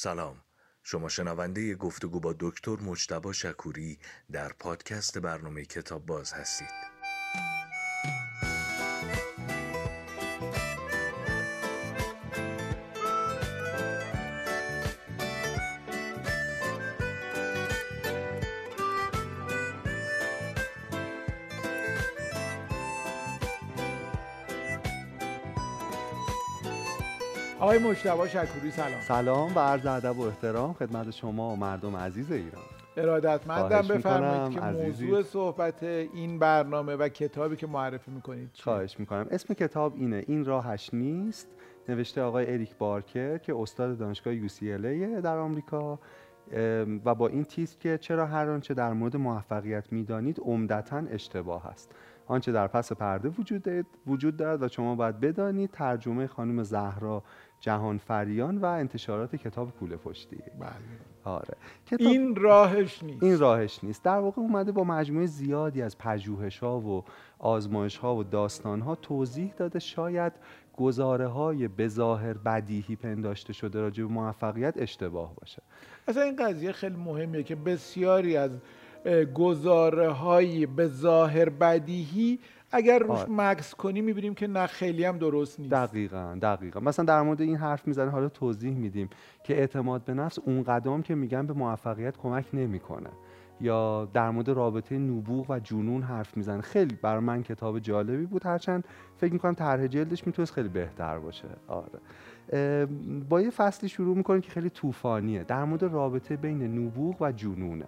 سلام. شما شنونده گفتگو با دکتر مجتبا شکوری در پادکست برنامه کتاب باز هستید. آقای مجتبی شکوری سلام. سلام و عرض ادب و احترام خدمت شما و مردم عزیز ایران. ارادتمندم بفرمایید که موضوع صحبت این برنامه و کتابی که معرفی می‌کنید خواهش می‌کنم. اسم کتاب اینه این راهش نیست. نوشته آقای اریک بارکر که استاد دانشگاه UCLA در آمریکا و با این تیز که چرا هر آنچه در مورد موفقیت می‌دانید عمدتا اشتباه است. آنچه در پس پرده وجود وجود دارد و شما باید بدانید ترجمه خانم زهرا جهان فریان و انتشارات کتاب کوله پشتی. بله. آره. کتاب این راهش نیست. این راهش نیست. در واقع اومده با مجموعه زیادی از پژوهش ها و آزمایش ها و داستان ها توضیح داده. شاید گزاره های بظاهر بدیهی پنداشته شده راجع به موفقیت اشتباه باشه. اصلا این قضیه خیلی مهمیه که بسیاری از گزاره های به ظاهر بدیهی اگر روش آره. مکس کنی می‌بینیم که نه خیلی هم درست نیست. دقیقا دقیقا. مثلا در مورد این حرف می‌زنه حالا توضیح میدیم که اعتماد به نفس اون قدم که میگن به موفقیت کمک نمی‌کنه. یا در مورد رابطه نبوغ و جنون حرف می‌زنه. خیلی برای من کتاب جالبی بود. هرچند فکر می‌کنم طرح جلدش می‌تونست خیلی بهتر باشه. آره. با یه فصلی شروع می‌کنیم که خیلی طوفانیه. در مورد رابطه بین نبوغ و جنونه.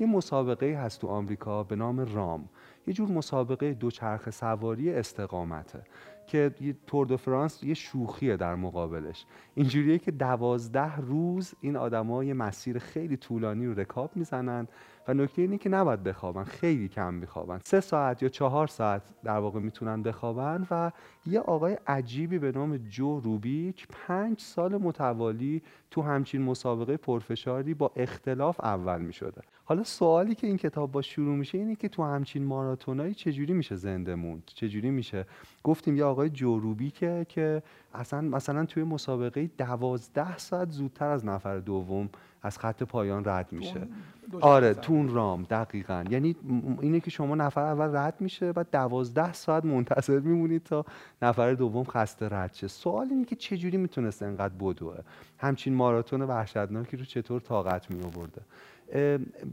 یه مسابقه هست تو آمریکا به نام رام. یه جور مسابقه دوچرخه سواری استقامته که تور دو فرانس یه شوخیه در مقابلش. اینجوریه که دوازده روز این آدما یه مسیر خیلی طولانی رو رکاب می‌زنن و نکته اینه که نباید بخوابن خیلی کم میخوابن. سه ساعت یا چهار ساعت در واقع می‌تونن بخوابن و یه آقای عجیبی به نام جو روبیک پنج سال متوالی تو همچین مسابقه پرفشاری با اختلاف اول می‌شده. حالا سوالی که این کتاب با شروع میشه اینه که تو همچین ماراتونایی چجوری میشه زنده موند؟ چجوری میشه؟ گفتیم یه آقای جوروبی که که اصلا مثلا توی مسابقه دوازده ساعت زودتر از نفر دوم از خط پایان رد میشه. آره تون رام دقیقا. یعنی اینه که شما نفر اول رد میشه و دوازده ساعت منتظر میمونید تا نفر دوم خسته رد شه. سوال اینه که چجوری می‌تونست انقدر بدوه همچین ماراتون وحشتناکی رو چطور طاقت می آورده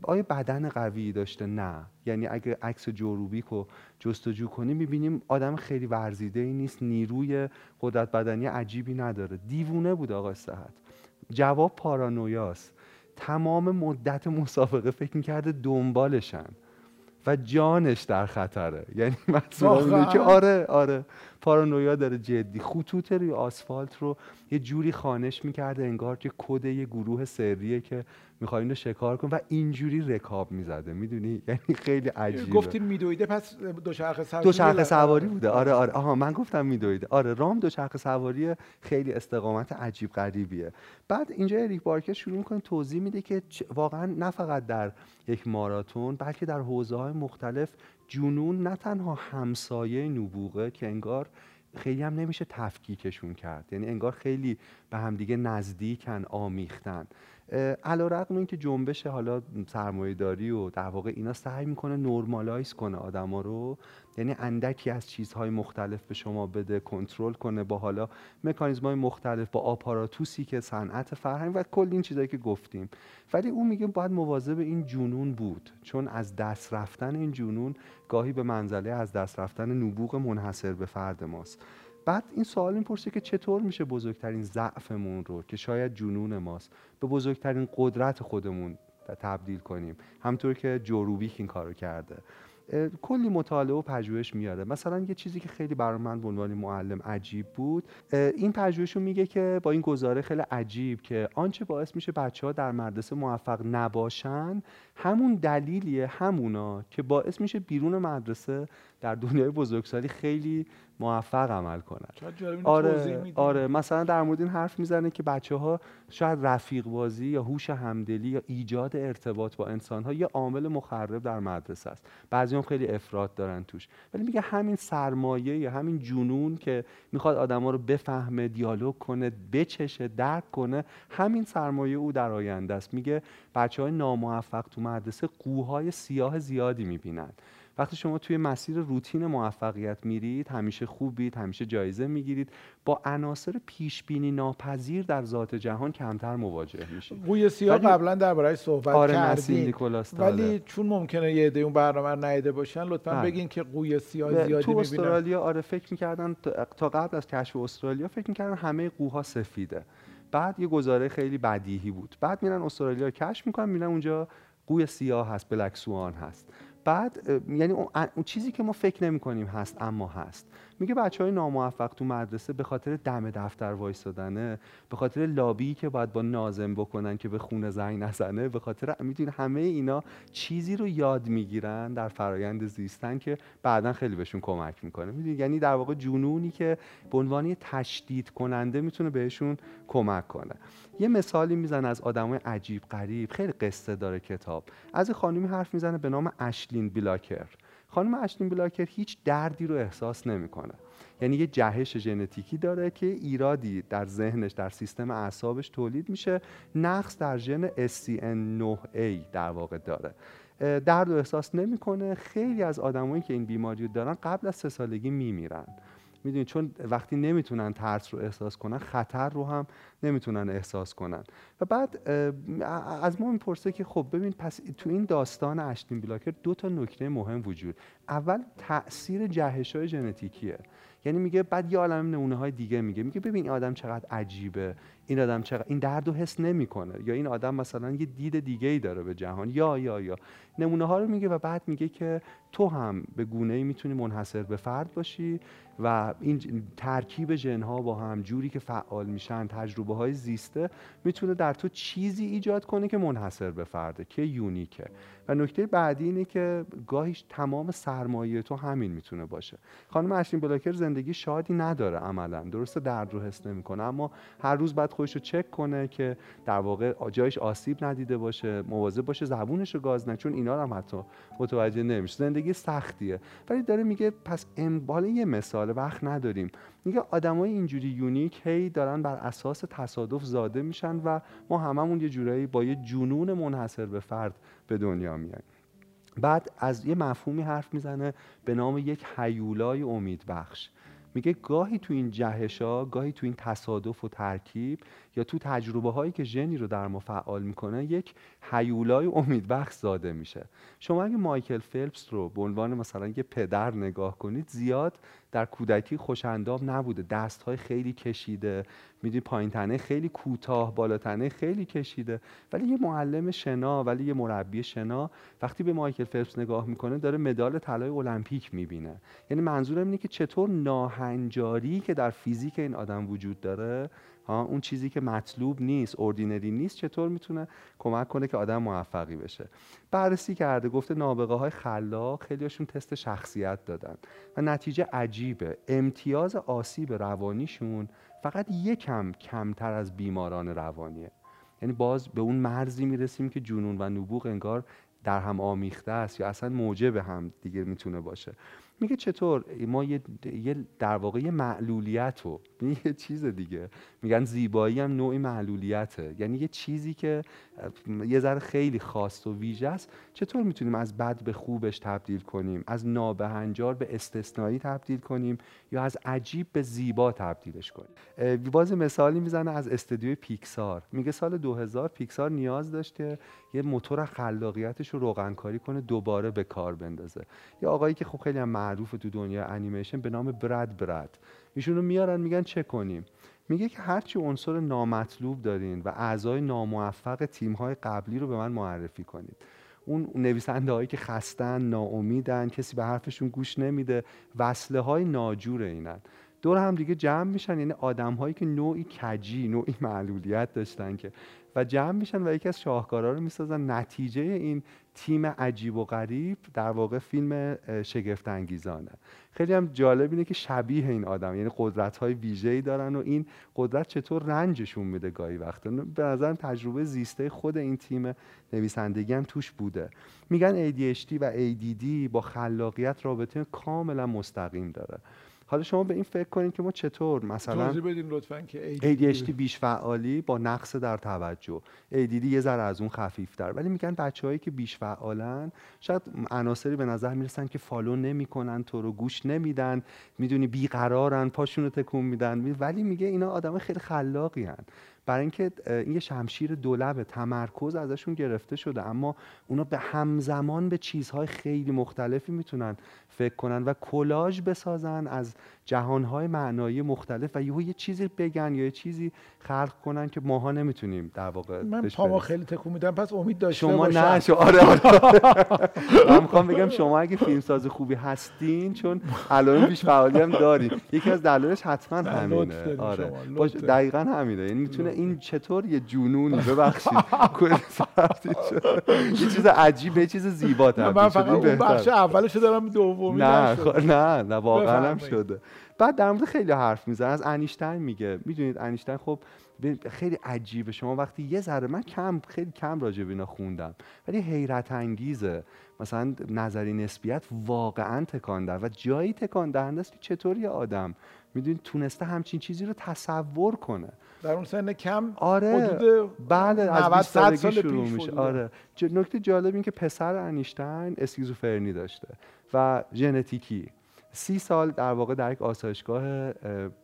آیا بدن قوی داشته؟ نه. یعنی اگه عکس جوروبیک رو جستجو کنی می‌بینیم آدم خیلی ورزیده ای نیست نیروی قدرت بدنی عجیبی نداره. دیوونه بود آقا صحت. جواب پارانویاست. تمام مدت مسابقه فکر می‌کرده دنبالشن و جانش در خطره. یعنی مثلا که آره آره. پارانویا داره جدی خطوط روی آسفالت رو یه جوری خانش می‌کرده انگار که کد یه گروه سریه که می‌خواد اینو شکار کن و اینجوری رکاب می‌زده. می‌دونی؟ یعنی خیلی عجیبه. گفتین میدویده پس دوچرخه سواری دوچرخه سواری بوده. آره آره. آها من گفتم میدویده. آره رام دوچرخه سواری خیلی استقامت عجیب غریبیه. بعد اینجا اریک بارکر شروع می‌کنه توضیح میده که واقعا نه فقط در یک ماراتون بلکه در حوزه های مختلف جنون نه تنها همسایه نبوغه که انگار خیلی هم نمیشه تفکیکشون کرد. یعنی انگار خیلی به همدیگه نزدیکن آمیختن. علا رقم این که جنبش حالا سرمایه داری و در واقع اینا سعی می‌کنه نرمالایز کنه آدما رو یعنی اندکی از چیزهای مختلف به شما بده کنترل کنه با حالا مکانیزم های مختلف با آپاراتوسی که صنعت فرهنگ و کل این چیزهایی که گفتیم. ولی اون میگه باید مواظب این جنون بود چون از دست رفتن این جنون گاهی به منزله از دست رفتن نبوغ منحصر به فرد ماست. بعد این سوال می‌پرسه که چطور میشه بزرگترین ضعفمون رو که شاید جنون ماست به بزرگترین قدرت خودمون تبدیل کنیم؟ همطور که جوروبیک این کارو کرده. کلی مطالعه و پژوهش میاره. مثلا یه چیزی که خیلی برای من به عنوان معلم عجیب بود این پژوهش رو میگه که با این گزاره خیلی عجیب که آنچه باعث میشه بچه ها در مدرسه موفق نباشن همون دلیلیه همونا که باعث میشه بیرون مدرسه در دنیای بزرگسالی خیلی موفق عمل کنن. آره. آره مثلا در مورد این حرف می‌زنه که بچه ها شاید رفیق بازی یا هوش همدلی یا ایجاد ارتباط با انسان ها یه عامل مخرب در مدرسه است. بعضی هم خیلی افراد دارن توش. ولی میگه همین سرمایه یا همین جنون که می‌خواد آدما رو بفهمه دیالوگ کنه بچشه درک کنه همین سرمایه او در آینده است. میگه بچه های ناموفق تو مدرسه قوهای سیاه زیادی می‌بینن. وقتی شما توی مسیر روتین موفقیت میرید همیشه خوبید همیشه جایزه می‌گیرید با عناصر پیش بینی ناپذیر در ذات جهان کمتر مواجه میشید. قوی سیاه ولی- قبلا درباره‌اش صحبت آره کردیم. ولی. چون ممکنه یه عده اون برنامه رو ندیده باشن لطفا بله. بگین که قوی سیاه زیادی تو می‌بینن. استرالیا آره فکر می‌کردن تا قبل از کشف استرالیا فکر می‌کردن همه قوها سفیده. بعد یه گزاره خیلی بدیهی بود. بعد میرن استرالیا کشف می‌کنن میرن اونجا قوی سیاه هست بلک سوان هست. بعد یعنی اون چیزی که ما فکر نمی کنیم هست اما هست. میگه بچه های ناموفق تو مدرسه به خاطر دم دفتر وایستادنه به خاطر لابی که باید با نازم بکنن که به خونه زنگ نزنه به خاطر می‌دونی همه اینا چیزی رو یاد می‌گیرن در فرایند زیستن که بعدا خیلی بهشون کمک می‌کنه. می‌دونی؟ یعنی در واقع جنونی که به عنوان تشدید کننده می‌تونه بهشون کمک کنه. یه مثالی می‌زنه از آدمای عجیب غریب خیلی قصه داره کتاب. از خانمی حرف می‌زنه به نام اشلین بیلاکر. خانم اشلین بلاکر هیچ دردی رو احساس نمی‌کنه. یعنی یه جهش ژنتیکی داره که ایرادی در ذهنش در سیستم اعصابش تولید میشه. نقص در ژن SCN9A در واقع داره. درد رو احساس نمی‌کنه. خیلی از آدمایی که این بیماری رو دارن قبل از سه سالگی میمیرن. می‌دونید چون وقتی نمی‌تونن ترس رو احساس کنن خطر رو هم نمی‌تونن احساس کنن. و بعد از ما می‌پرسه که خب ببین پس تو این داستان اشتین بلاکر دو تا نکته مهم وجود. اول تاثیر جهش های ژنتیکیه. یعنی میگه بعد یه عالم نمونه های دیگه میگه. میگه ببین این آدم چقدر عجیبه. این آدم چقدر این درد رو حس نمی‌کنه. یا این آدم مثلا یه دید دیگه ای داره به جهان. یا یا یا. نمونه ها رو میگه و بعد میگه که تو هم به گونه ای می‌تونی منحصر به فرد باشی و این ترکیب ژن ها با هم جوری که فعال میشن تجربه های زیسته می‌تونه در تو چیزی ایجاد کنه که منحصر به فرده که یونیکه. و نکته بعدی اینه که گاهیش تمام سرمایه تو همین می‌تونه باشه. خانم اشین بلاکر زندگی شادی نداره عملا. درسته درد رو حس نمی‌کنه اما هر روز باید خودش رو چک کنه که در واقع جایش آسیب ندیده باشه مواظب باشه زبونش رو گاز نه چون اینا هم حتی متوجه نمیشه زندگی سختیه. ولی داره میگه پس ام بالا یه مثال وقت نداریم. میگه آدمای اینجوری یونیک هی دارن بر اساس تصادف زاده میشن و ما هممون یه جورایی با یه جنون منحصر به فرد به دنیا میایم. بعد از یه مفهومی حرف می‌زنه به نام یک حیولای امیدبخش. میگه گاهی تو این جهشا گاهی تو این تصادف و ترکیب یا تو تجربه هایی که ژنی رو در ما فعال می‌کنه یک حیولای امیدبخش زاده میشه. شما اگه مایکل فلپس رو به عنوان مثلا یه پدر نگاه کنید زیاد در کودکی خوشندام نبوده. دست های خیلی کشیده. می‌دونی پایین تنه خیلی کوتاه بالا تنه خیلی کشیده. ولی یه معلم شنا ولی یه مربی شنا وقتی به مایکل فلپس نگاه می‌کنه داره مدال طلای المپیک می‌بینه. یعنی منظورم اینه که چطور ناهنجاری که در فیزیک این آدم وجود داره اون چیزی که مطلوب نیست اوردینری نیست چطور می‌تونه کمک کنه که آدم موفقی بشه؟ بررسی کرده گفته نابغه های خلاق خیلیشون تست شخصیت دادن و نتیجه عجیبه. امتیاز آسیب روانیشون فقط یکم کمتر از بیماران روانیه. یعنی باز به اون مرزی می‌رسیم که جنون و نبوغ انگار در هم آمیخته است یا اصلا موجب هم دیگه می‌تونه باشه. میگه چطور؟ ما یه, در واقع یه معلولیت رو یه چیز دیگه. میگن زیبایی هم نوعی معلولیته. یعنی یه چیزی که یه ذره خیلی خاص و ویژه است. چطور می‌تونیم از بد به خوبش تبدیل کنیم؟ از نابهنجار به استثنایی تبدیل کنیم یا از عجیب به زیبا تبدیلش کنیم؟ باز مثالی می‌زنه از استودیوی پیکسار. میگه سال 2000 پیکسار نیاز داشت که یه موتور خلاقیتش رو روغنکاری کنه دوباره به کار بندازه. یه آقایی که خب خیلی هم معروف تو دنیا انیمیشن به نام برد برد ایشون میارن میگن چه کنیم؟ میگه که هرچی عنصر نامطلوب دارین و اعضای ناموفق تیم‌های قبلی رو به من معرفی کنید. اون نویسنده هایی که خستن ناامیدن کسی به حرفشون گوش نمیده وصله های ناجور اینن. دور هم دیگه جمع میشن یعنی آدم هایی که نوعی کجی نوعی معلولیت داشتن که و جمع میشن و یکی از شاهکارا رو می‌سازن. نتیجه این تیم عجیب و غریب در واقع فیلم شگفت انگیزانه خیلی هم جالب اینه که شبیه این آدم یعنی قدرت های ویژه‌ای دارن و این قدرت چطور رنجشون میده گاهی وقتا. به نظر تجربه زیسته خود این تیم نویسندگی هم توش بوده. میگن ADHD و ADD با خلاقیت رابطه کاملا مستقیم داره. حالا شما به این فکر کنید که ما چطور مثلا توضیح بدیم لطفا که ADHD بیش فعالی با نقص در توجه. ADD یه ذره از اون خفیفتر. ولی میگن بچههایی که بیش فعالن شاید عناصری به نظر می‌رسن که فالو نمی‌کنن تو رو گوش نمیدن می‌دونی بیقرارن پاشون رو تکون میدن. ولی میگه اینا آدم خیلی خلاقی هن. برای اینکه این یه شمشیر دولبه تمرکز ازشون گرفته شده اما اونا به همزمان به چیزهای خیلی مختلفی می‌تونن فکر کنن و کلاژ بسازن از جهانهای معنایی مختلف و یهو یه چیزی بگن یا یه چیزی خلق کنن که ماها نمی‌تونیم در واقع من پاما خیلی تکون میدم پس امید داشته شما نه شو آره آره. من می‌خوام بگم شما اگه فیلمساز خوبی هستین چون الان بیش فعالی هم دارین. یکی از دلایلش حتما همینه. آره. دقیقا همینه. این می‌تونه این چطور یه جنونی؟ ببخشید. یه چیز عجیب یه چیز زیبا من فقط اون بخش اولش دارم دومی نه نه نه واقعا هم شده. بعد در مورد خیلی حرف می‌زنه از انیشتین میگه. می‌دونید انیشتین؟ خب خیلی عجیبه. شما وقتی یه ذره من کم خیلی کم راجع به اینا خوندم ولی حیرت انگیزه. مثلا نظری نسبیت واقعا تکان و جایی تکان دهنده است که چطور یه آدم می‌دونید تونسته همچین چیزی رو تصور کنه. در اون سن کم آره بله از 20 سالگی شروع میشه. آره. نکته جالب این که پسر انیشتین اسکیزوفرنی داشته و ژنتیکی. سی سال در واقع در یک آسایشگاه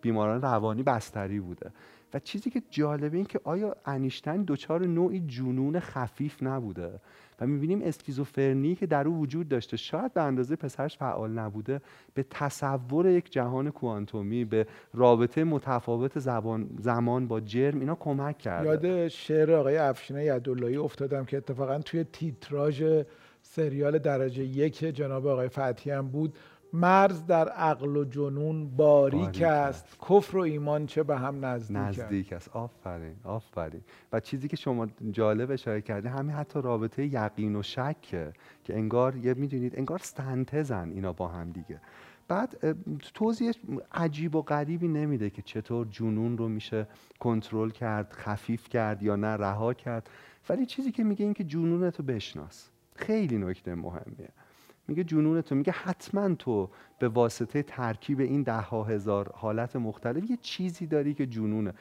بیماران روانی بستری بوده. و چیزی که جالبه این که آیا انیشتین دچار نوعی جنون خفیف نبوده؟ و می‌بینیم اسکیزوفرنی که در او وجود داشته. شاید به اندازه پسرش فعال نبوده به تصور یک جهان کوانتومی به رابطه متفاوت زبان زمان با جرم اینا کمک کرده. یاد شعر آقای افشین یداللهی افتادم که اتفاقا توی تیتراژ سریال درجه یک جناب آقای فتحی هم بود. مرز در عقل و جنون باریک است. کفر و ایمان چه به هم نزدیک, نزدیک است. آفرین آفرین. و چیزی که شما جالب اشاره کردی همین حتی رابطه یقین و شک که انگار یه می‌دونید انگار سنتزن اینا با هم دیگه. بعد توضیح عجیب و غریبی نمیده که چطور جنون رو میشه کنترل کرد خفیف کرد یا نه رها کرد. ولی چیزی که میگه این که جنونتو بشناس. خیلی نکته مهمیه. میگه جنون تو میگه حتما تو به واسطه ترکیب این ده ها هزار حالت مختلف یه چیزی داری که جنونه.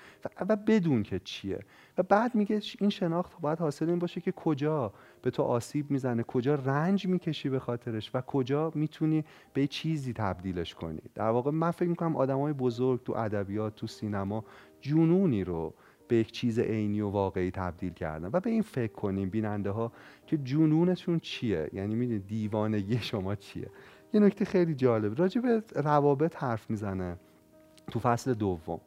و بدون که چیه. و بعد میگه این شناخت باید حاصل این باشه که کجا به تو آسیب می‌زنه کجا رنج می‌کشی به خاطرش و کجا می‌تونی به چیزی تبدیلش کنی. در واقع من فکر می‌کنم آدمای بزرگ تو ادبیات تو سینما جنونی رو به یک چیز عینی و واقعی تبدیل کردن. و به این فکر کنیم بیننده ها که جنونتون چیه؟ یعنی می‌دونید دیوانگی شما چیه؟ یه نکته خیلی جالب. راجع به روابط حرف می‌زنه تو فصل دوم.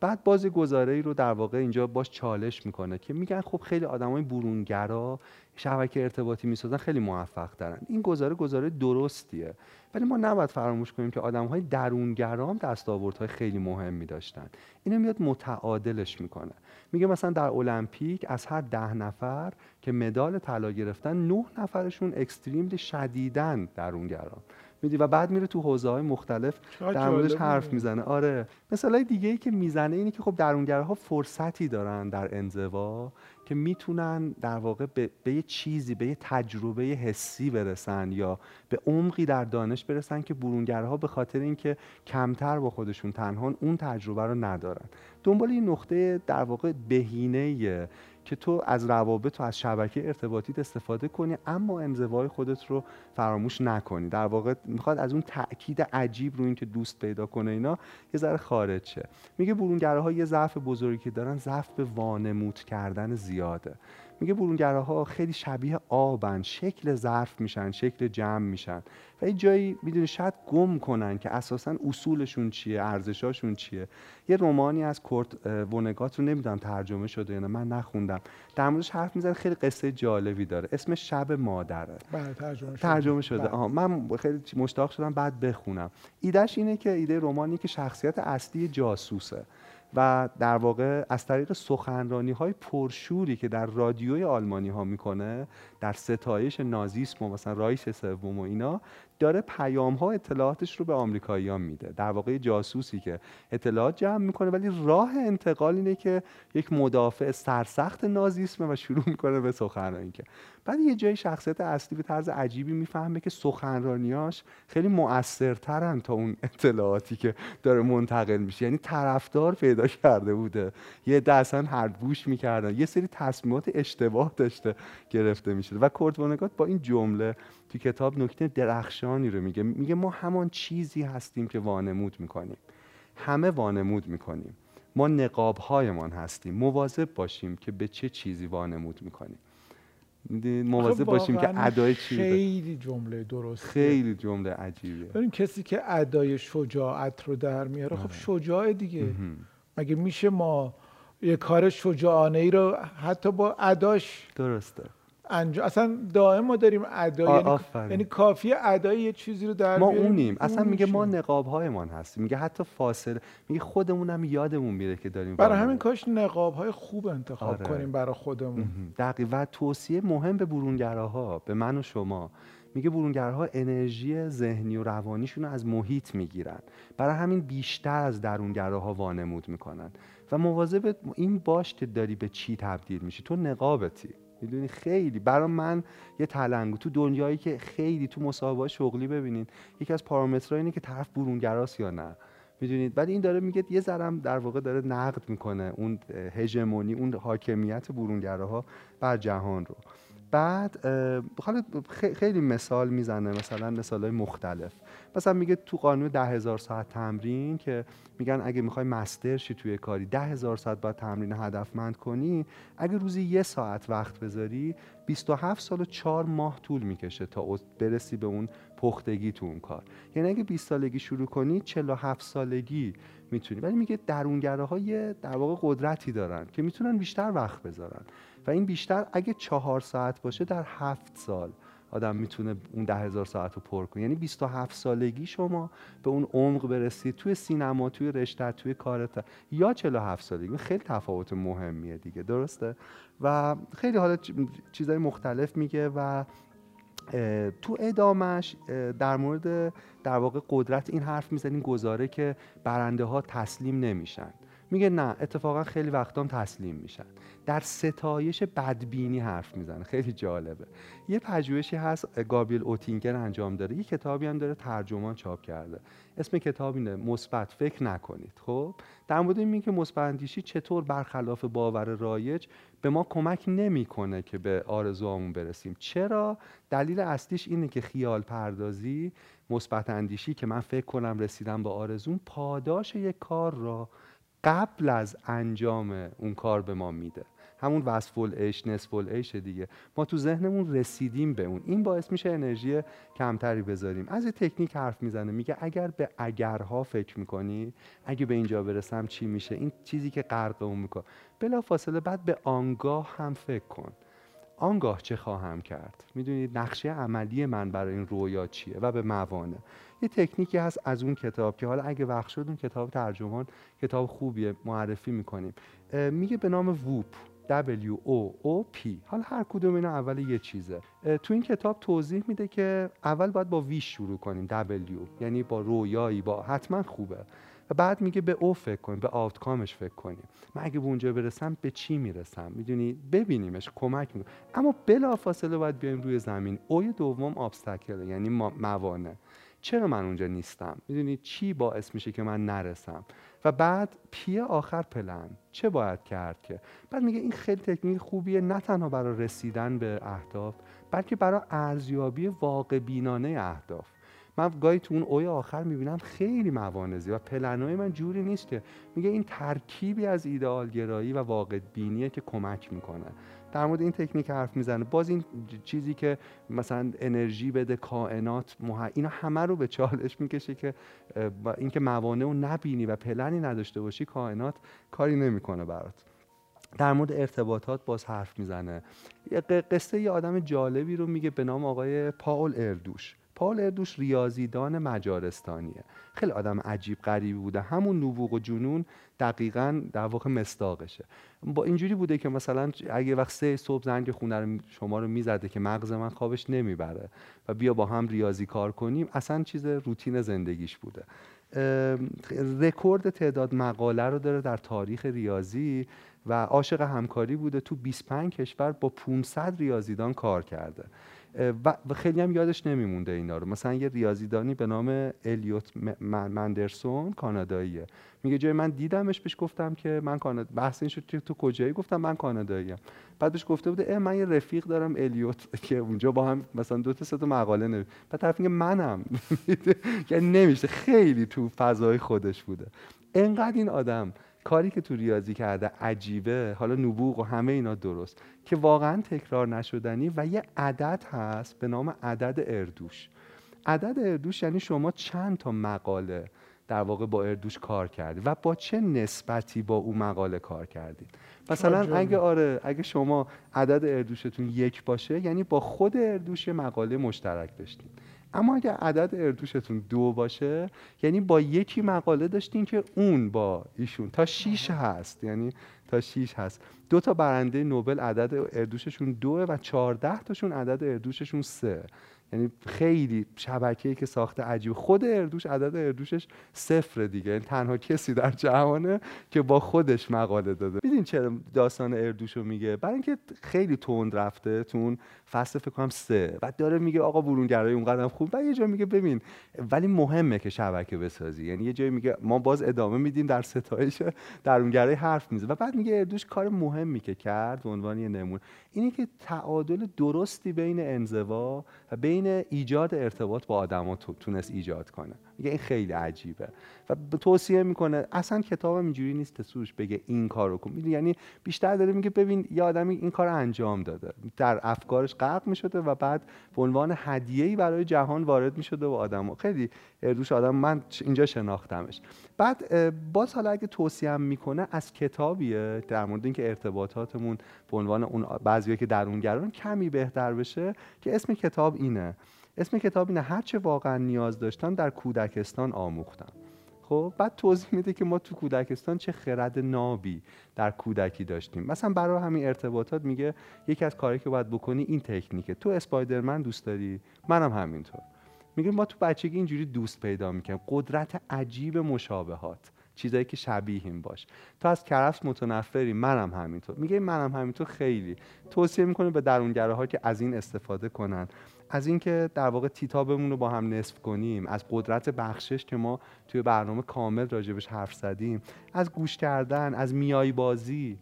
بعد باز گزاره ای رو در واقع اینجا باش چالش می‌کنه که میگن خب خیلی آدمای برونگرا شبکه ارتباطی می‌سازن خیلی موفق دارن این گزاره گزاره درستیه. ولی ما نباید فراموش کنیم که آدم های درونگرام دستاوردهای خیلی مهمی داشتن. اینو میاد متعادلش می‌کنه. میگه مثلا در المپیک از هر ده نفر که مدال طلا گرفتن نه نفرشون اکستریملی شدیدن درونگرام. میدی؟ و بعد میره تو حوزه های مختلف در موردش حرف می‌زنه. آره. مثلا دیگه ای که می‌زنه اینه که خب درونگرها فرصتی دارن در انزوا که می‌تونن در واقع به،, به یه چیزی به یه تجربه حسی برسن یا به عمقی در دانش برسن که برونگرها به خاطر اینکه کمتر با خودشون تنها اون تجربه رو ندارن. دنبال این نقطه در واقع بهینه که تو از روابط و از شبکه ارتباطیت استفاده کنی اما انزوای خودت رو فراموش نکنی. در واقع می‌خواد از اون تاکید عجیب رو اینکه دوست پیدا کنه اینا یه ذره خارج شه میگه برونگراها یه ضعف بزرگی که دارن ضعف به وانمود کردن زیاده. میگه برونگراها خیلی شبیه آبن شکل ظرف میشن شکل جمع میشن. و یه جایی می‌دونی شاید گم کنن که اساسا اصولشون چیه ارزشاشون چیه. یه رومانی از کورت ونگات رو نمی‌دونم ترجمه شده یا من نخوندم. در موردش حرف می‌زنه خیلی قصه جالبی داره. اسم شب مادره. بله ترجمه شده, ترجمه شده. بله. من خیلی مشتاق شدم بعد بخونم. ایدهش اینه که ایده رومانی که شخصیت اصلی جاسوسه. و در واقع از طریق سخنرانی های پرشوری که در رادیوی آلمانی ها می‌کنه در ستایش نازیسم و مثلا رایش سوم و اینا داره پیام ها اطلاعاتش رو به آمریکاییان میده. در واقع جاسوسی که اطلاعات جمع می‌کنه ولی راه انتقال اینه که یک مدافع سرسخت نازیسمه و شروع می‌کنه به سخنرانی که. بعد یه جای شخصیت اصلی به طرز عجیبی می‌فهمه که سخنرانیاش خیلی مؤثرترن تا اون اطلاعاتی که داره منتقل میشه. یعنی طرفدار پیدا کرده بوده. یه دستن هر بوش می‌کردن. یه سری تصمیمات اشتباه داشته گرفته میشه و کورت با این جمله تو کتاب نکته درخشانی رو میگه. میگه ما همان چیزی هستیم که وانمود می‌کنیم. همه وانمود می‌کنیم. ما نقاب هایمان هستیم. مواظب باشیم که به چه چیزی وانمود می‌کنیم. مواظب باشیم که ادای چی خیلی جمله درست خیلی جمله عجیبه ببین کسی که ادای شجاعت رو در میاره خب آره. شجاع دیگه. مگه میشه ما یه کار شجاعانه ای رو حتی با اداش درسته. انجام اصلا دائم ما داریم ادا یعنی, یعنی کافی ادای یه چیزی رو در ما اونیم. اصلا میگه ما نقاب هایمان هستیم. میگه حتی فاصله میگه خودمون یادمون میره که داریم برای همین کاش نقاب های خوب انتخاب آره. کنیم برای خودمون. دقیق. و توصیه مهم به برونگراها به من و شما. میگه برونگرها انرژی ذهنی و روانیشون رو از محیط می‌گیرن. برای همین بیشتر از درونگراها وانمود می‌کنن. و مواظب این باش که داری به چی تبدیل میشی. تو نقابتی. می‌دونی؟ خیلی. برای من یه تلنگو. تو دنیایی که خیلی تو مسابقه شغلی ببینید یکی از پارامترها اینه که طرف برونگراست یا نه. می‌دونید ولی این داره میگه یه ذرم در واقع داره نقد می‌کنه اون هژمونی اون حاکمیت برونگراها بر جهان رو. بعد حالا خیلی مثال می‌زنه مثلا مثال های مختلف. مثلا میگه تو قانون ده هزار ساعت تمرین که میگن اگه می‌خوای مستر شی توی کاری ده هزار ساعت باید تمرین هدفمند کنی. اگه روزی یه ساعت وقت بذاری 27 سال و 4 ماه طول می‌کشه تا برسی به اون پختگی تو اون کار. یعنی اگه 20 سالگی شروع کنی 47 سالگی می‌تونی. ولی میگه درونگره های در واقع قدرتی دارن که می‌تونن بیشتر وقت بذارن. و این بیشتر اگه چهار ساعت باشه در هفت سال آدم می‌تونه اون ده هزار ساعت رو پر کنه. یعنی 27 سالگی شما به اون عمق برسید توی سینما توی رشته توی کارت. یا 47 سالگی. خیلی تفاوت مهمیه دیگه. درسته؟ و خیلی حالا چیزهای مختلف میگه و تو ادامش در مورد در واقع قدرت این حرف می‌زنیم گزاره که برنده ها تسلیم نمیشن. میگه نه اتفاقا خیلی وقتام تسلیم میشن. در ستایش بدبینی حرف می‌زنه. خیلی جالبه. یه پژوهشی هست گابریل اوتینگر انجام داره یه کتابی هم داره ترجمان چاپ کرده. اسم کتاب اینه مثبت فکر نکنید. خب؟ در مورد این که مثبت اندیشی چطور برخلاف باور رایج به ما کمک نمی‌کنه که به آرزوامون برسیم. چرا؟ دلیل اصلیش اینه که خیال پردازی مثبت اندیشی که من فکر کنم رسیدم به آرزوم پاداش یک کار را قبل از انجام اون کار به ما میده. همون وصف العیش نصف العیش دیگه. ما تو ذهنمون رسیدیم به اون. این باعث میشه انرژی کمتری بذاریم. از یه تکنیک حرف می‌زنه. میگه اگر به اگرها فکر می‌کنی اگه به اینجا برسم چی میشه؟ این چیزی که غرق اون می‌کنه. بلا فاصله بعد به آنگاه هم فکر کن. آنگاه چه خواهم کرد؟ می‌دونید نقشه عملی من برای این رویا چیه و به موانع. یه تکنیکی هست از اون کتاب که حالا اگه وقت شد اون کتاب ترجمان کتاب خوبیه معرفی می‌کنیم. میگه به نام ووپ W O O P حالا هر کدوم اینا اول یه چیزه. تو این کتاب توضیح میده که اول باید با ویش شروع کنیم W یعنی با رویایی با حتما خوبه. و بعد میگه به او فکر کنیم به آوتکامش فکر کنیم من اگه به اونجا برسم به چی می‌رسم؟ می‌دونی؟ ببینیمش کمک می‌کنه. اما بلا فاصله باید بیایم روی زمین. اوی دوم آبستکله یعنی موانع. چرا من اونجا نیستم؟ می‌دونی؟ چی باعث میشه که من نرسم؟ و بعد پی آخر پلن. چه باید کرد که؟ بعد میگه این خیلی تکنیک خوبیه نه تنها برای رسیدن به اهداف بلکه برای ارزیابی واقع بینانه اهداف. من گاهی تو اون اوی آخر می‌بینم خیلی موانزی و پلنهای من جوری نیست که میگه این ترکیبی از ایدئالگرایی و واقع بینیه که کمک می‌کنه. در مورد این تکنیک حرف می‌زنه. باز این چیزی که مثلا انرژی بده کائنات مح... اینا همه رو به چالش می‌کشه که اینکه موانع رو نبینی و پلنی نداشته باشی کائنات کاری نمی‌کنه برات. در مورد ارتباطات باز حرف می‌زنه. قصه یه آدم جالبی رو میگه به نام آقای پاول اردوش. پال اردوش ریاضیدان مجارستانیه. خیلی آدم عجیب غریبی بوده. همون نبوغ و جنون دقیقا در واقع مستاقشه با اینجوری بوده که مثلا اگه وقت سه صبح زنگ خونه رو شما رو می‌زده که مغز من خوابش نمی‌بره و بیا با هم ریاضی کار کنیم اصلا چیز روتین زندگیش بوده. رکورد تعداد مقاله رو داره در تاریخ ریاضی و عاشق همکاری بوده. تو 25 کشور با 500 ریاضیدان کار کرده. و خیلی هم یادش نمیمونده اینا رو. مثلا یه ریاضیدانی به نام الیوت مندرسون کاناداییه. میگه جای من دیدمش بهش گفتم که من کانادا بحث این شد تو کجایی؟ گفتم من کاناداییم. بعد بهش گفته بوده من یه رفیق دارم الیوت که اونجا با هم مثلا دو تا سه تا مقاله نوشت بعد طرف میگه منم. یعنی نمیشه. خیلی تو فضای خودش بوده. انقدر این آدم کاری که تو ریاضی کرده عجیبه حالا نبوغ و همه اینا درست که واقعا تکرار نشدنی و یه عدد هست به نام عدد اردوش. عدد اردوش یعنی شما چند تا مقاله در واقع با اردوش کار کردید و با چه نسبتی با اون مقاله کار کردید مثلا اگه آره اگه شما عدد اردوشتون یک باشه یعنی با خود اردوش مقاله مشترک داشتید اما اگر عدد اردوشتون دو باشه یعنی با یکی مقاله داشتین که اون با ایشون. تا شیش هست یعنی تا شیش هست. دو تا برنده نوبل عدد اردوششون دوه و چهارده تاشون عدد اردوششون سه. یعنی خیلی شبکه‌ای که ساخته عجیب. خود اردوش عدد اردوشش صفر دیگه. یعنی تنها کسی در جهانه که با خودش مقاله داده. میدین چرا داستان اردوشو میگه؟ برای اینکه خیلی تند رفته تو اون فصل فکر کنم سه. و داره میگه آقا برونگرای اون قدم خوب. و یه جا میگه ببین ولی مهمه که شبکه بسازی. یعنی یه جایی میگه ما باز ادامه میدیم در ستایش درونگرای حرف میزه و بعد میگه اردوش کار مهمی که کرد به عنوان یه نمونه. اینه که تعادل درستی بین انزوا و بین ایجاد ارتباط با آدما تونست ایجاد کنه. میگه این خیلی عجیبه. و توصیه می‌کنه. اصلا کتابم اینجوری نیست سوش بگه این کارو کن. یعنی بیشتر داره میگه ببین یه آدمی این کار انجام داده. در افکارش غرق می‌شده و بعد به عنوان هدیه‌ای برای جهان وارد می‌شده و آدم خیلی اردوش آدم من اینجا شناختمش. بعد باز حالا اگه توصیه می‌کنه از کتابیه در مورد اینکه ارتباطاتمون به عنوان اون بعضیایی که درونگران کمی بهتر بشه که اسم کتاب اینه. اسم کتاب اینه هرچه واقعا نیاز داشتم در کودکستان آموختم خب بعد توضیح میده که ما تو کودکستان چه خرد نابی در کودکی داشتیم. مثلا برای همین ارتباطات میگه یکی از کاری که باید بکنی این تکنیکه. تو اسپایدرمن دوست داری؟ منم همینطور. میگه ما تو بچگی اینجوری دوست پیدا می‌کنیم. قدرت عجیب مشابهات چیزایی که شبیهیم باش. تو از کرفس متنفری منم همینطور. میگه منم همینطور خیلی. توصیه می‌کنه به درونگره ها که از این استفاده کنن. از اینکه در واقع تیتابمون رو با هم نصف کنیم از قدرت بخشش که ما توی برنامه کامل راجبش حرف زدیم از گوش کردن از میای بازی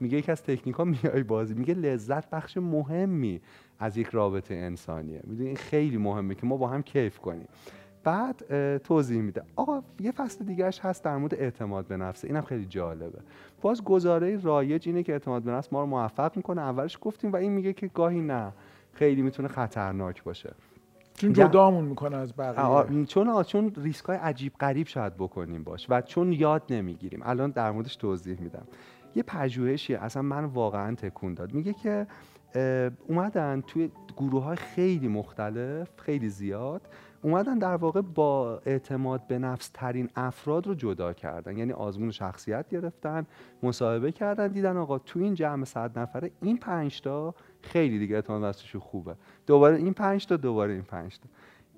میگه یکی از تکنیک ها میای بازی میگه لذت بخش مهمی از یک رابطه انسانیه. می‌دونی این خیلی مهمه که ما با هم کیف کنیم. بعد توضیح میده. آقا یه فصل دیگرش هست در مورد اعتماد به نفسه اینم خیلی جالبه. باز گزاره رایج اینه که اعتماد به نفس ما رو موفق می‌کنه. اولش گفتیم و این میگه که گاهی نه. خیلی می‌تونه خطرناک باشه. چون جدامون می‌کنه از بقیه. چون چون ریسک های عجیب غریب شاید بکنیم باش و چون یاد نمی‌گیریم. الان در موردش توضیح میدم. یه پژوهشی اصلا من واقعا تکون داد. میگه که اومدن توی گروه های خیلی مختلف خیلی زیاد اومدن در واقع با اعتماد به نفس ترین افراد رو جدا کردن. یعنی آزمون شخصیت گرفتن مصاحبه کردن دیدن آقا تو این جمع صد نفره این پنج تا خیلی دیگه اعتماد خوبه. دوباره این پنج تا دوباره این پنج تا.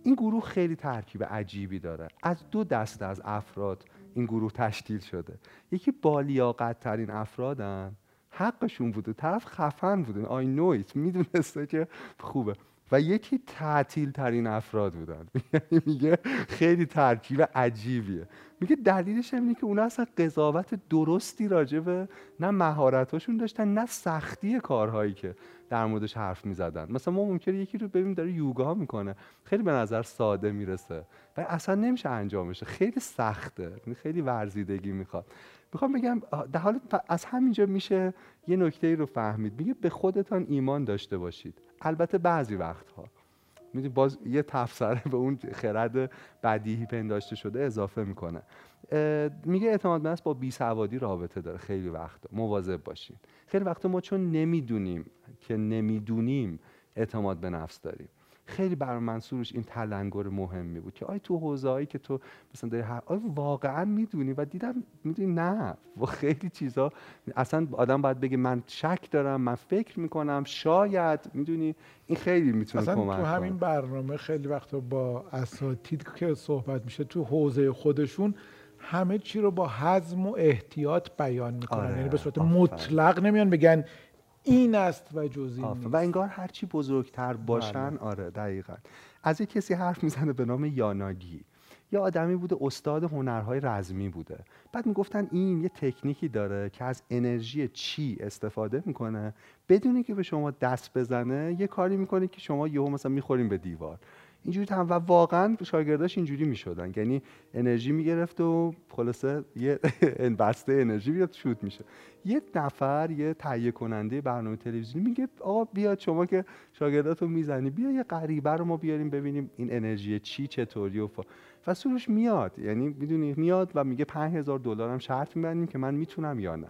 این گروه خیلی ترکیب عجیبی داره. از دو دسته از افراد این گروه تشکیل شده. یکی بالیاقت ترین افرادن. حقشون بوده. طرف خفن بوده. آی نویت می‌دونسته که خوبه. و یکی تعطیل ترین افراد بودن. یعنی میگه خیلی ترکیب عجیبیه. میگه دلیلش اینه که اونا اصلا قضاوت درستی راجبه نه مهارتاشون داشتن نه سختی کارهایی که در موردش حرف می‌زدن. مثلا ما ممکنه یکی رو ببینیم داره یوگا می‌کنه. خیلی به نظر ساده می‌رسه. و اصلا نمیشه انجامشه خیلی سخته. یعنی خیلی ورزیدگی می‌خواد. می‌خوام بگم در حال از همینجا میشه یه نکته ای رو فهمید. میگه به خودتان ایمان داشته باشید. البته بعضی وقتها. می‌دونی باز یه تفسره به اون خرد بدیهی پنداشته شده اضافه می‌کنه. میگه اعتماد به با بی سوادی رابطه داره. خیلی وقت مواظب باشین. خیلی وقت ما چون نمی‌دونیم که نمی‌دونیم اعتماد به نفس داریم. خیلی برای من سروش این تلنگر مهمی بود که آیا تو حوزه‌ای که تو مثلا داری هر آیا واقعا می‌دونی و دیدم می‌دونی نه. و خیلی چیزا اصلا آدم باید بگه من شک دارم من فکر می‌کنم شاید. می‌دونی؟ این خیلی می‌تونه اصلا کمک تو همین کنه. برنامه خیلی وقتا با اساتید که صحبت میشه تو حوزه خودشون همه چی رو با حزم و احتیاط بیان می‌کنن. آره، یعنی به صورت. مطلق نمیان بگن این است و جز این آفرین. نیست. و انگار هرچی بزرگتر باشن آره دقیقا. از یک کسی حرف می‌زنه به نام یاناگی. یه آدمی بوده استاد هنرهای رزمی بوده. بعد می‌گفتن این یه تکنیکی داره که از انرژی چی استفاده می‌کنه. بدون که به شما دست بزنه یه کاری می‌کنه که شما یهو مثلا می‌خوریم به دیوار. اینجوری هم و واقعا شاگرداش اینجوری می‌شدن. یعنی انرژی می‌گرفت و خلاصه یه بسته انرژی بیاد شوت میشه. یه نفر یه تهیه کننده برنامه تلویزیونی میگه آقا بیاد شما که شاگرداتو می‌زنی بیا یه غریبه رو ما بیاریم ببینیم این انرژی چی چطوری و. و سروش میاد. یعنی می‌دونی میاد و میگه 5000 دلار هم شرط میبندیم که من می‌تونم یا نه.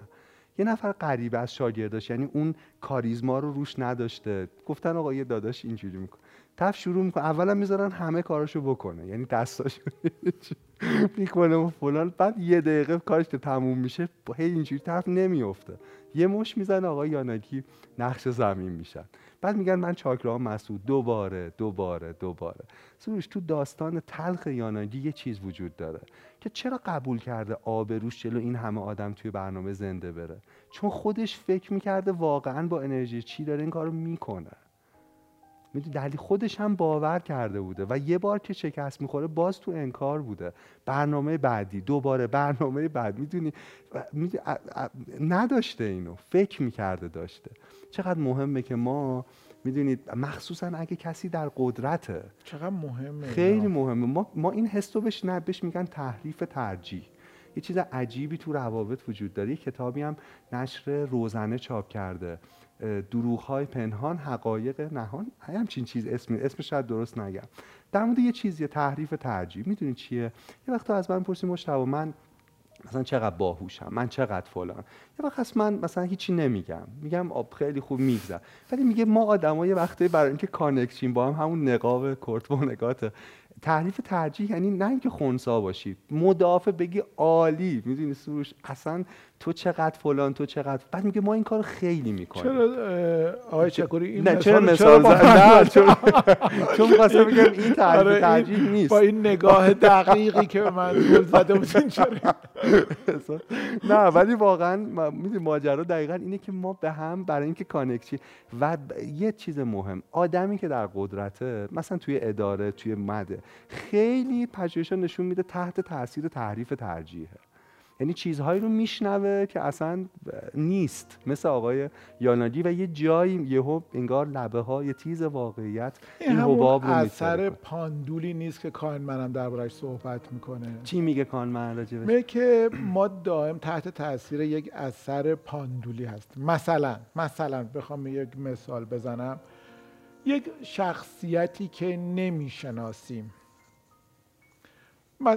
یه نفر غریبه از شاگرداش یعنی اون کاریزما رو روش نداشته. گفتن آقا یه داداش اینجوری می‌کنه. طرف شروع می‌کنه. اولا می‌ذارن همه کاراشو بکنه. یعنی دستاشو می‌کنه و فلان. بعد یه دقیقه کارش که تموم میشه هی اینجوری طرف نمیفته یه مش می‌زنه آقا یانکی نقش زمین میشن. بعد میگن من چاکرام مسعود. دوباره دوباره دوباره. سروش تو داستان تلخ یاناگی یه چیز وجود داره که چرا قبول کرده آبروش جلو این همه آدم توی برنامه زنده بره؟ چون خودش فکر می‌کرده واقعا با انرژی چی داره این کارو می‌کنه. می‌دونی دلی خودش هم باور کرده بوده و یه بار که شکست می‌خوره باز تو انکار بوده. برنامه بعدی دوباره برنامه بعد. می‌دونی؟ نداشته اینو. فکر می‌کرده داشته. چقدر مهمه که ما می‌دونید مخصوصا اگه کسی در قدرته. چقدر مهمه خیلی. مهمه. ما, ما این حس رو بهش بهش میگن تحریف ترجیح. یه چیز عجیبی تو روابط وجود داره. یه کتابی هم نشر روزنه چاپ کرده. دروغ های پنهان حقایق نهان همچین چیز اسم اسمش شاید درست نگم. در مورد یه چیزی تحریف ترجیح. می‌دونی چیه؟ یه وقت از من پرسی مشتبه من مثلا چقدر باهوشم؟ من چقدر فلان؟ یه وقت هست من مثلا هیچی نمیگم. میگم آب خیلی خوب میگذر ولی میگه ما آدما یه وقته برای اینکه کانکشن با هم همون نقاب کرت و نگاته تعریف ترجیح یعنی نه اینکه خونسا باشی. مدافع بگی عالی. می‌دونی سروش؟ اصلا تو چقدر فلان تو چقدر بعد میگه ما این کار خیلی می‌کنیم. چرا آقای چکوری این نه چرا مثال نه چون چون می‌خواستم بگم این تعریف آره، ترجیح نیست. با این نگاه دقیقی که من گل زده بود این چرا نه ولی واقعا می‌دونی ماجرا دقیقا اینه که ما به هم برای اینکه کانکشی و یه چیز مهم آدمی که در قدرته مثلا توی اداره توی مده خیلی پژوهش‌ها نشون میده تحت تاثیر تعریف ترجیحه. یعنی چیزهایی رو میشنوه که اصلا نیست. مثل آقای یاناگی و یه جایی یهو انگار لبه های تیز واقعیت این حباب رو اثر. پاندولی نیست که کاین منم دربارش صحبت می‌کنه. چی میگه کانمن راجبش میگه که ما دائم تحت تاثیر یک اثر پاندولی هست مثلا مثلا بخوام یک مثال بزنم. یک شخصیتی که نمی‌شناسیم.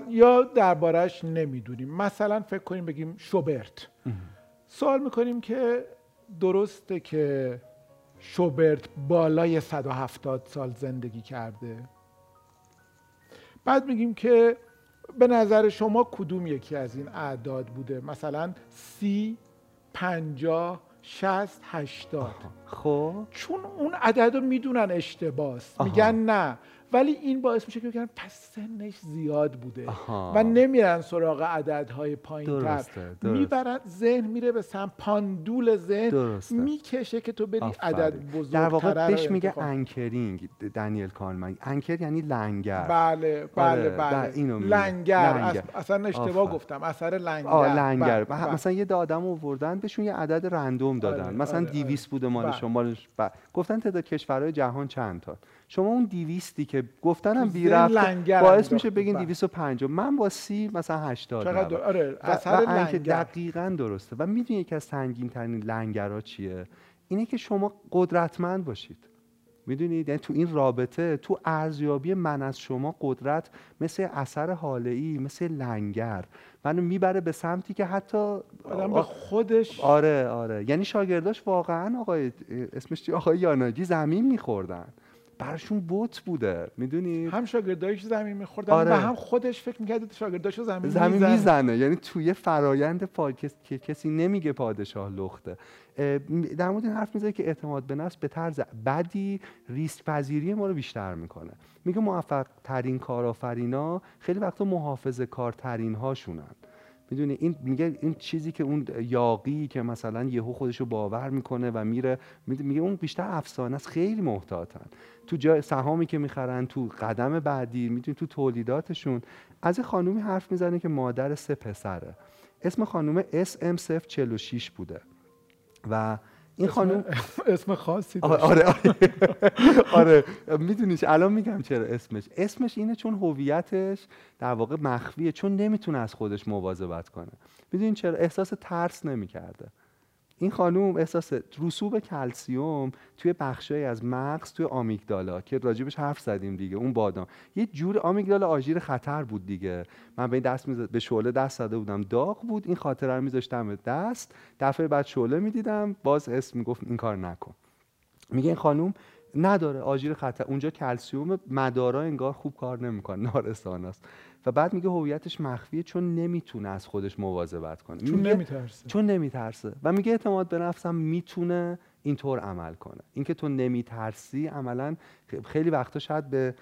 یا دربارش نمی‌دونیم. مثلا فکر کنیم بگیم شوبرت. سوال می‌کنیم که درسته که شوبرت بالای 170 سال زندگی کرده. بعد میگیم که به نظر شما کدوم یکی از این اعداد بوده؟ مثلا سی پنجاه شست هشتاد. خب. چون اون عدد رو می‌دونن اشتباس. میگن نه. ولی این باعث میشه که بگن پس سنش زیاد بوده آها. و نمیرن سراغ عددهای پایین تر. می‌برن ذهن میره به سمت پاندول ذهن. می‌کشه که تو بری آفرین. عدد در بزرگتره واقع بهش میگه anchoring دنیل کانمن anchor یعنی لنگر بله بله آره، بله بله، اینو میگه. لنگر, لنگر. اص- اصلا اشتباه آفرین. گفتم اثر لنگر آه لنگر بله، بله. مثلا یه آدم آوردن بهشون یه عدد random دادن آره، مثلا آره، 200 بوده مال بله. شما گفتن تعداد کشورهای جهان چند تا شما اون 200 که گفتن هم تو بی رفت باعث. میشه بگین بله. 250 من با سی مثلا 80 چقدر آره اثر لنگر. دقیقا درسته. و می‌دونی یکی از سنگین ترین لنگرها چیه؟ اینه که شما قدرتمند باشید. می‌دونید؟ یعنی تو این رابطه تو ارزیابی من از شما قدرت مثل اثر حاله ای مثل لنگر. منو می‌بره به سمتی که حتی آدم به خودش آره آره. یعنی شاگرداش واقعا آقای اسمش چی؟ آقای یاناجی زمین میخوردن. براشون بوت بوده می‌دونی؟ هم شاگردایش زمین میخوردن آره. و هم خودش فکر می‌کرد شاگرداشو زمین, زمین می‌زنه. می‌زنه. یعنی توی فرایند پادکست که کسی نمیگه پادشاه لخته. در مورد این حرف می‌زنه که اعتماد به نفس به طرز بدی ریسک پذیری ما رو بیشتر می‌کنه. میگه موفق ترین کارآفرینا خیلی وقتا محافظه کارترین هاشونن می‌دونی؟ این میگه این چیزی که اون یاقی که مثلا یهو خودشو باور می‌کنه و میره میگه اون بیشتر افسانه است خیلی محتاطن. تو جای سهامی که می‌خرن تو قدم بعدی می‌دونی؟ تو تولیداتشون. از خانومی حرف می‌زنه که مادر سه پسره. اسم خانوم SM046 بوده. و این خانوم اسم خاصی آره داشت. آره آره, آره. میدونیش الان میگم چرا اسمش. اسمش اینه چون هویتش در واقع مخفیه چون نمی‌تونه از خودش مواظبت کنه. می‌دونین چرا؟ احساس ترس نمی‌کرده. این خانوم احساس رسوب کلسیوم توی بخشایی از مغز توی آمیگدالا که راجبش حرف زدیم دیگه اون بادام. یه جور آمیگدالا آژیر خطر بود دیگه. من به این دست می‌زد به شعله دست زده بودم. داغ بود این خاطره رو میذاشتم به دست. دفعه بعد شعله می‌دیدم. باز اسم می‌گفت این کار نکن. میگه این خانوم نداره آژیر خطر اونجا کلسیوم مدارا انگار خوب کار نمی‌کنه. نارسان است و بعد میگه هویتش مخفیه چون نمی‌تونه از خودش مواظبت کنه. چون نمیترسه. چون نمیترسه. و میگه اعتماد به نفسم می‌تونه اینطور عمل کنه. اینکه تو نمیترسی عملا خیلی وقتا شاید به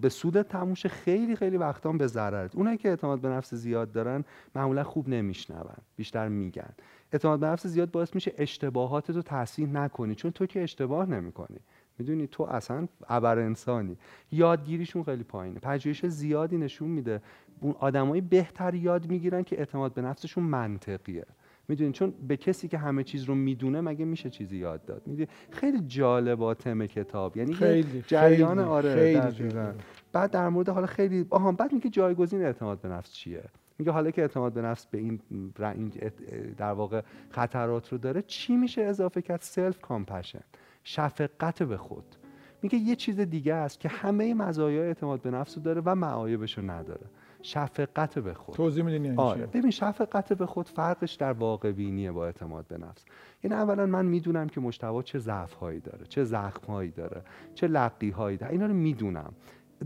به سود تموش خیلی خیلی وقتا به ضررت. اونایی که اعتماد به نفس زیاد دارن معمولا خوب نمیشنون بیشتر میگن. اعتماد به نفس زیاد باعث میشه اشتباهات رو تصحیح نکنی چون تو که اشتباه نمی‌کنی. می‌دونی تو اصلا ابر انسانی یادگیریشون خیلی پایینه. پژوهش زیادی نشون میده. اون آدمایی بهتر یاد می‌گیرن که اعتماد به نفسشون منطقیه. می‌دونی؟ چون به کسی که همه چیز رو می‌دونه مگه میشه چیزی یاد داد. می‌دونی؟ خیلی جالبا تم کتاب. یعنی خیلی جریان خیلی، آره خیلی. جالب. بعد در مورد حالا خیلی آها بعد میگه جایگزین اعتماد به نفس چیه؟ میگه حالا که اعتماد به نفس به این در واقع خطرات رو داره چی میشه اضافه کرد؟ self compassion شفقت به خود. میگه یه چیز دیگه است که همه مزایای اعتماد به نفس رو داره و معایبش رو نداره. شفقت به خود. توضیح میدین یعنی آره. چی ببین شفقت به خود فرقش در واقع بینیه با اعتماد به نفس. یعنی اولا من می‌دونم که مجتبی چه ضعف هایی داره چه زخم هایی داره چه لقی هایی داره. اینا رو می‌دونم.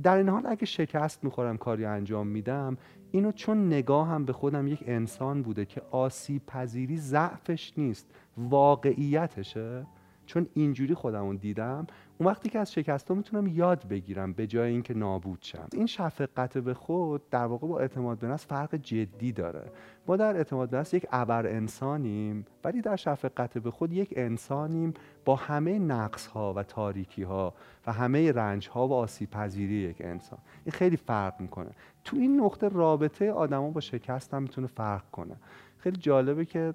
در این حال اگه شکست می‌خورم کاری انجام میدم اینو چون نگاهم به خودم یک انسان بوده که آسیب پذیری ضعفش نیست واقعیتشه چون اینجوری خودمون دیدم اون وقتی که از شکستها می‌تونم یاد بگیرم به جای اینکه نابود شم. این شفقت به خود در واقع با اعتماد به نفس فرق جدی داره. ما در اعتماد به نفس یک ابر انسانیم ولی در شفقت به خود یک انسانیم با همه نقص ها و تاریکی ها و همه رنج ها و آسیب پذیری یک انسان. این خیلی فرق می‌کنه. تو این نقطه رابطه آدما با شکست هم می‌تونه فرق کنه. خیلی جالبه که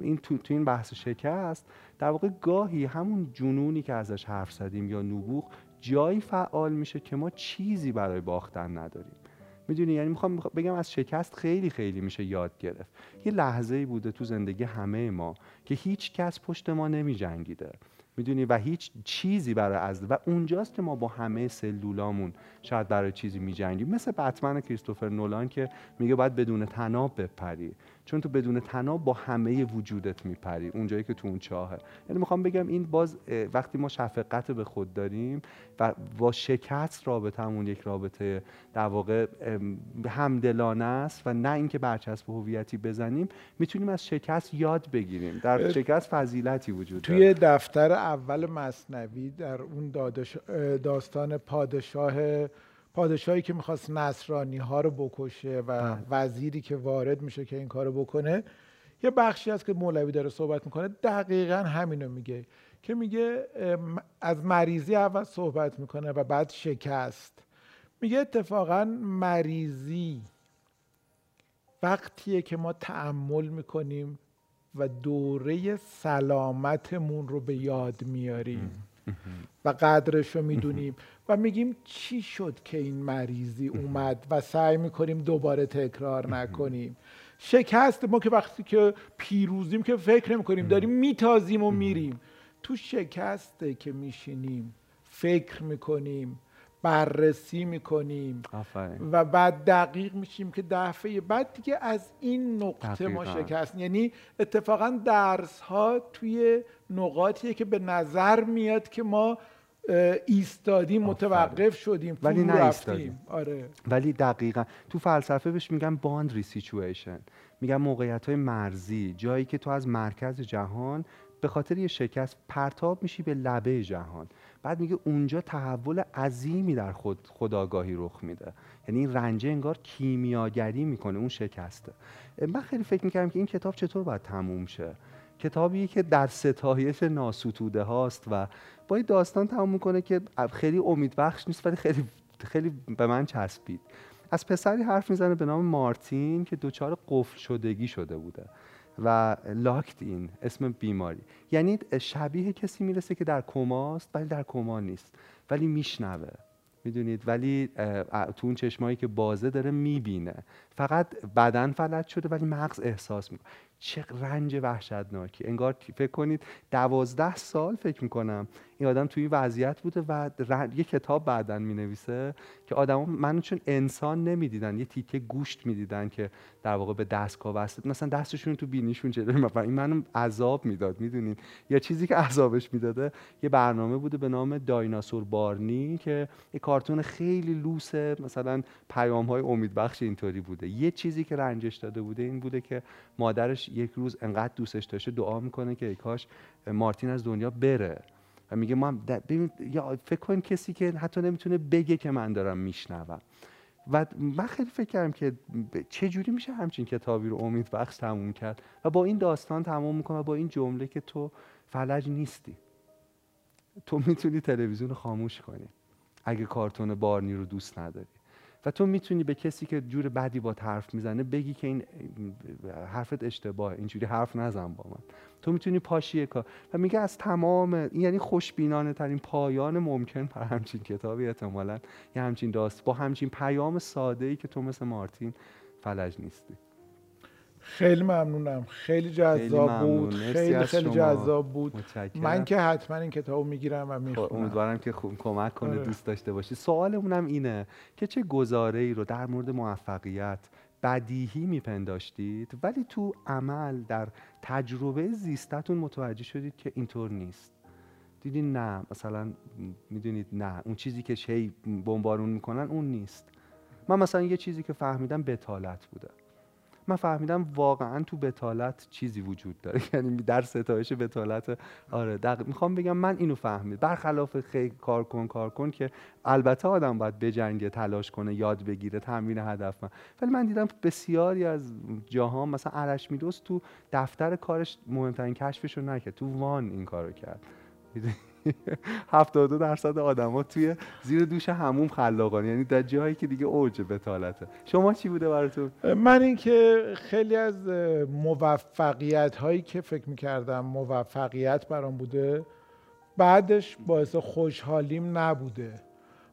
این تو, تو این بحث شکست در واقع گاهی همون جنونی که ازش حرف زدیم یا نبوغ جایی فعال میشه که ما چیزی برای باختن نداریم. می‌دونی؟ یعنی می‌خوام بگم از شکست خیلی خیلی میشه یاد گرفت. یه لحظه ای بوده تو زندگی همه ما که هیچ کس پشت ما نمی جنگیده می‌دونی؟ و هیچ چیزی برای از و اونجاست که ما با همه سلولامون شاید برای چیزی میجنگیم. مثل بتمن کریستوفر نولان که میگه باید بدون تناب بپری. چون تو بدون تناب با همه وجودت میپری اونجایی که تو اون چاهه. یعنی می‌خوام بگم این باز وقتی ما شفقت به خود داریم و با شکست رابطمون یک رابطه در واقع همدلانه است و نه اینکه برچسب هویتی بزنیم می‌تونیم از شکست یاد بگیریم. در شکست فضیلتی وجود داره. توی دفتر اول مصنوی در اون داستان پادشاه پادشاهی که می‌خواست نصرانی ها رو بکشه و وزیری که وارد میشه که این کارو بکنه یه بخشی هست که مولوی داره صحبت می‌کنه دقیقا همینو میگه که میگه از مریضی اول صحبت می‌کنه و بعد شکست. میگه اتفاقا مریضی وقتیه که ما تعمل می‌کنیم و دوره سلامتمون رو به یاد میاریم. و قدرش رو می‌دونیم. و میگیم چی شد که این مریضی اومد و سعی می‌کنیم دوباره تکرار نکنیم. شکست ما که وقتی که پیروزیم که فکر نمی‌کنیم داریم میتازیم و میریم. تو شکسته که میشینیم فکر می‌کنیم بررسی می‌کنیم. آفرین. و بعد دقیق میشیم که دفعه بعد دیگه از این نقطه ما دقیقاً. شکست. یعنی اتفاقا درس ها توی نقاطیه که به نظر میاد که ما ایستادیم متوقف شدیم ولی نه رفتیم. آره. ولی دقیقا. تو فلسفه بهش میگن باندری سیچویشن میگن موقعیت های مرزی جایی که تو از مرکز جهان به خاطر یه شکست پرتاب میشی به لبه جهان. بعد میگه اونجا تحول عظیمی در خود خداگاهی رخ میده. یعنی این رنجه انگار کیمیاگری می‌کنه اون شکسته. من خیلی فکر می‌کردم که این کتاب چطور باید تموم شه. کتابی که در ستایش ناسوتوده هاست و با این داستان تموم می‌کنه که خیلی امیدبخش نیست ولی خیلی خیلی به من چسبید. از پسری حرف می‌زنه به نام مارتین که دچار قفل شدگی شده بوده و لاکت این اسم بیماری. یعنی شبیه کسی می‌رسه که در کماست ولی در کما نیست ولی میشنوه. می‌دونید؟ ولی تو اون چشمایی که بازه داره می‌بینه. فقط بدن فلج شده ولی مغز احساس می‌کنه. چه رنج وحشتناکی. انگار فکر کنید دوازده سال فکر می‌کنم این آدم توی این وضعیت بوده و یه کتاب بعدا می نویسه که آدم منو چون انسان نمی‌دیدن یه تیکه گوشت می‌دیدن که در واقع به دستگاه بسته مثلا دستشون تو بینیشون جلوی این منو عذاب می‌داد می‌دونید یا چیزی که عذابش می‌داده یه برنامه بوده به نام دایناسور بارنی که یه کارتون خیلی لوسه مثلا پیام های امیدبخش اینطوری بوده. یه چیزی که رنجش داده بوده این بوده که مادرش یک روز انقدر دوستش داشته دعا می‌کنه که ای کاش مارتین از دنیا بره. و میگه ما ببین یا فکر کن کسی که حتی نمی‌تونه بگه که من دارم میشنوم. و من خیلی فکر کردم که چه جوری میشه همچین کتابی رو امید بخش تموم کرد و با این داستان تموم می‌کنه با این جمله که تو فلج نیستی. تو می‌تونی تلویزیون رو خاموش کنی. اگه کارتون بارنی رو دوست نداری. و تو می‌تونی به کسی که جور بدی با حرف می‌زنه بگی که این حرفت اشتباهه اینجوری حرف نزن با من. تو می‌تونی پاشی کار. و میگه از تمام یعنی خوشبینانه ترین پایان ممکن بر همچین کتابی احتمالا یه همچین داست. با همچین پیام ساده ای که تو مثل مارتین فلج نیستی. خیلی ممنونم. خیلی جذاب بود. خیلی خیلی جذاب بود. من که حتما این کتابو می‌گیرم و می‌خونم. خب، امیدوارم که خوب کمک کنه آره. دوست داشته باشی. سوالمونم اینه که چه گزاره ای رو در مورد موفقیت بدیهی میپنداشتید ولی تو عمل در تجربه زیستتون متوجه شدید که اینطور نیست. دیدین نه مثلا می‌دونید نه. اون چیزی که شی بمبارون می‌کنن اون نیست. من مثلا یه چیزی که فهمیدم بتالت بوده. من فهمیدم واقعا تو بتالت چیزی وجود داره. یعنی در ستایش بتالت آره دق... می‌خوام بگم من اینو فهمید برخلاف خیلی کار کن کار کن که البته آدم باید بجنگه تلاش کنه یاد بگیره تمرین هدف من ولی من دیدم بسیاری از جاها مثلا ارش میدوس تو دفتر کارش مهمترین کشفش رو نکرد. تو وان این کارو کرد. 72 درصد آدما توی زیر دوش هموم خلاقان یعنی در جایی که دیگه اوج بتالته. شما چی بوده براتون؟ من اینکه خیلی از موفقیت هایی که فکر می‌کردم موفقیت برام بوده بعدش باعث خوشحالیم نبوده.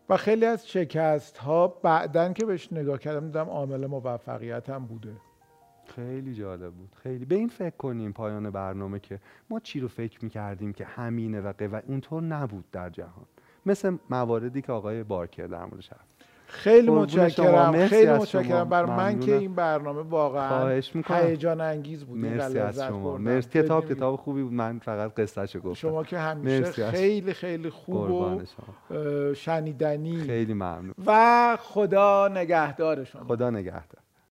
و خیلی از شکست ها بعدن که بهش نگاه کردم دیدم عامل موفقیت هم بوده. خیلی جالب بود. خیلی. به این فکر کنیم پایان برنامه که ما چی رو فکر می‌کردیم که همینه و و اونطور نبود در جهان. مثل مواردی که آقای بارکر در موردش خیلی متشکرم. خیلی متشکرم. بر من که این برنامه واقعا هیجان انگیز بود. مرسی از شما. مرسی. کتاب کتاب خوبی بود. من فقط قصهشو گفتم. شما که همیشه خیلی خیلی خوب و شنیدنی. خیلی ممنون. و خدا نگهدارشون خدا نگهدار.